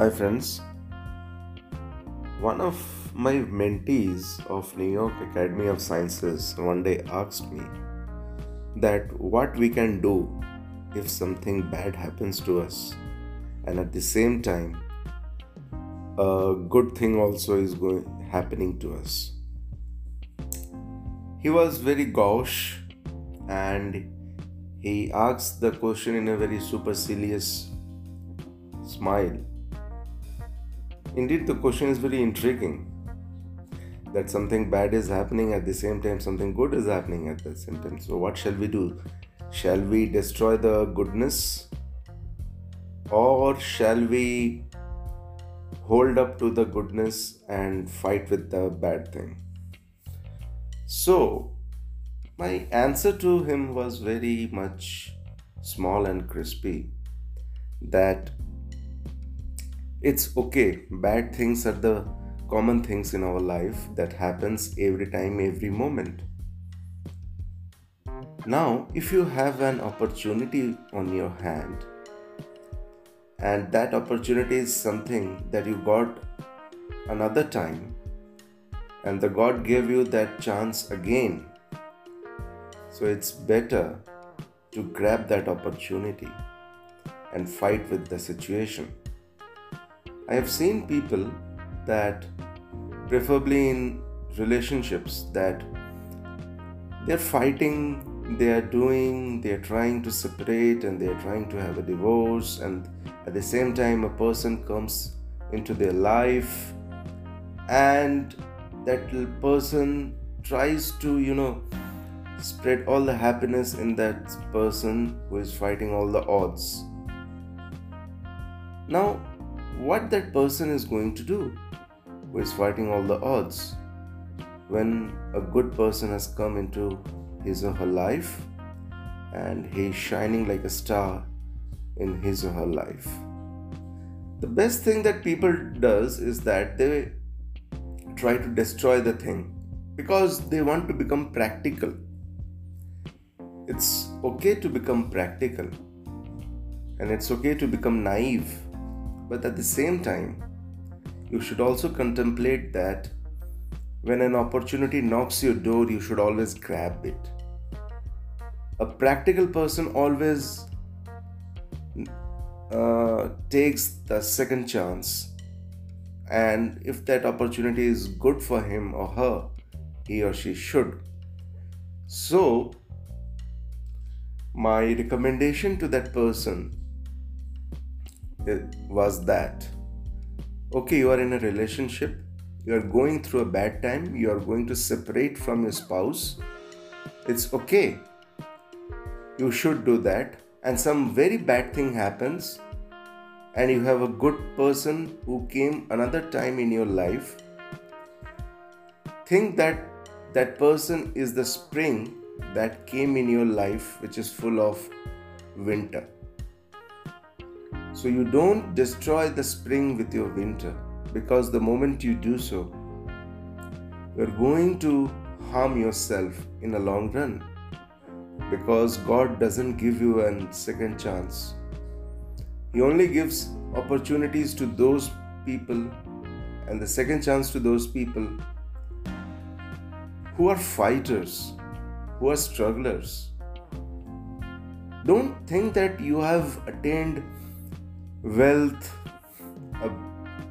Hi, friends. One of my mentees of New York Academy of Sciences one day asked me that what we can do if something bad happens to us, and at the same time, a good thing also is going happening to us. He was very gauche and he asked the question in a very supercilious smile. Indeed, the question is very intriguing that something bad is happening at the same time, something good is happening at the same time. So, what shall we do? Shall we destroy the goodness or shall we hold up to the goodness and fight with the bad thing? So, my answer to him was very much small and crispy that it's okay bad things are the common things in our life that happens every time every moment now if you have an opportunity on your hand and that opportunity is something that you got another time and the god gave you that chance again so it's better to grab that opportunity and fight with the situation. I have seen people that, preferably in relationships, that they're fighting, they are doing, they are trying to separate, and they are trying to have a divorce, and at the same time, a person comes into their life, and that person tries to, you know, spread all the happiness in that person who is fighting all the odds. Now, what that person is going to do who is fighting all the odds. When a good person has come into his or her life and he is shining like a star in his or her life. The best thing that people does is that they try to destroy the thing because they want to become practical. It's okay to become practical and it's okay to become naive, but at the same time, you should also contemplate that when an opportunity knocks your door, you should always grab it. A practical person always uh, takes the second chance, and if that opportunity is good for him or her, he or she should. So, my recommendation to that person was that okay you are in a relationship you are going through a bad time you are going to separate from your spouse it's okay. You should do that. And some very bad thing happens and you have a good person who came another time in your life. Think that that person is the spring that came in your life which is full of winter. So you don't destroy the spring with your winter because the moment you do so, you're going to harm yourself in the long run because God doesn't give you a second chance. He only gives opportunities to those people and the second chance to those people who are fighters who are strugglers. Don't think that you have attained wealth, a,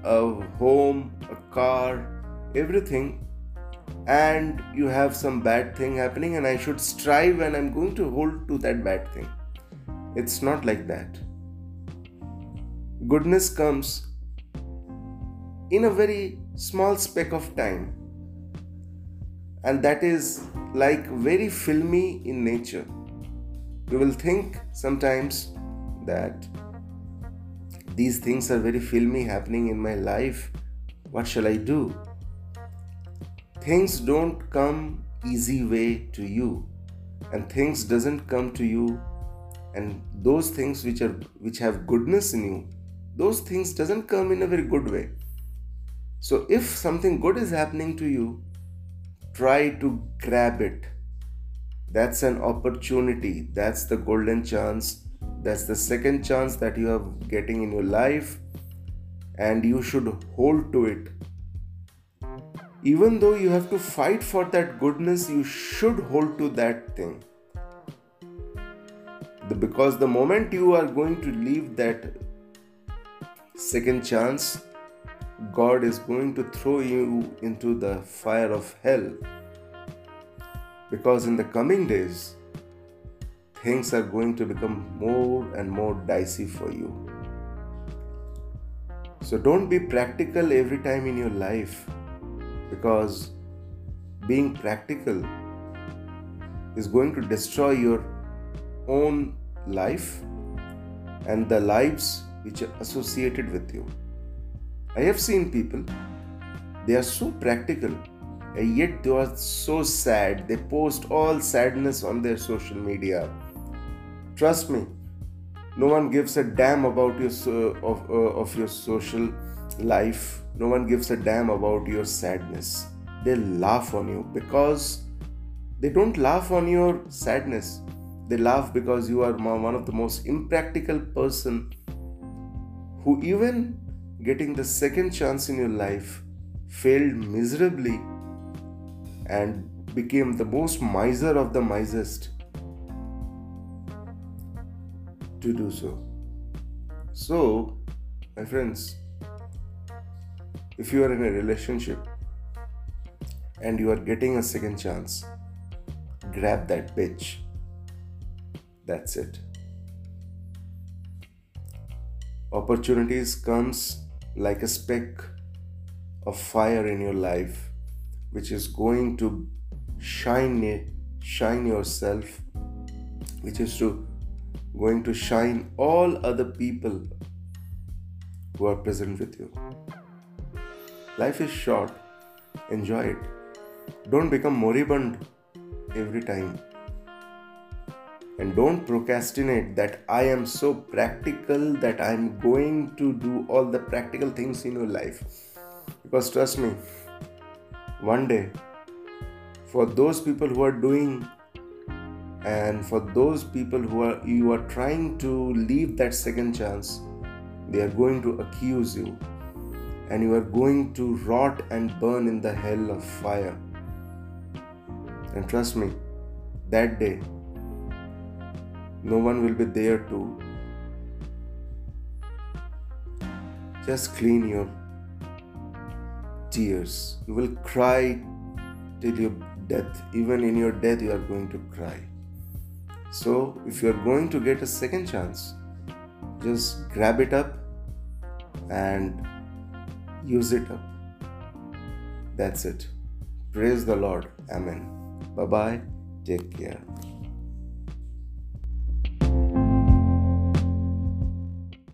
a home, a car, everything, and you have some bad thing happening, and I should strive and I'm going to hold to that bad thing. It's not like that. Goodness comes in a very small speck of time and that is like very filmy in nature. You will think sometimes that these things are very filmy happening in my life. What shall I do? Things don't come easy way to you and things doesn't come to you and those things which are which have goodness in you those things doesn't come in a very good way so if something good is happening to you try to grab it. That's an opportunity. That's the golden chance. That's the second chance that you are getting in your life. and you should hold to it. Even though you have to fight for that goodness, you should hold to that thing. Because the moment you are going to leave that second chance, God is going to throw you into the fire of hell. Because in the coming days, things are going to become more and more dicey for you. So don't be practical every time in your life because being practical is going to destroy your own life and the lives which are associated with you. I have seen people, they are so practical and yet they are so sad. They post all sadness on their social media Trust me, no one gives a damn about your so, of, uh, of your social life. No one gives a damn about your sadness. They laugh on you because they don't laugh on your sadness. They laugh because you are one of the most impractical person who even getting the second chance in your life failed miserably and became the most miser of the misest to do so. So, my friends, if you are in a relationship and you are getting a second chance, grab that bitch. That's it. Opportunities comes like a speck of fire in your life which is going to shine shine yourself which is to going to shine all other people who are present with you. Life is short, enjoy it. Don't become moribund every time. And don't procrastinate that I am so practical that I'm going to do all the practical things in your life. Because trust me, one day, for those people who are doing and for those people who are you are trying to leave that second chance they are going to accuse you. And you are going to rot and burn in the hell of fire. And trust me that day no one will be there to just clean your tears. You will cry till your death. Even in your death you are going to cry so, if you're going to get a second chance, just grab it up and use it up. That's it. Praise the Lord. Amen. Bye bye. Take care.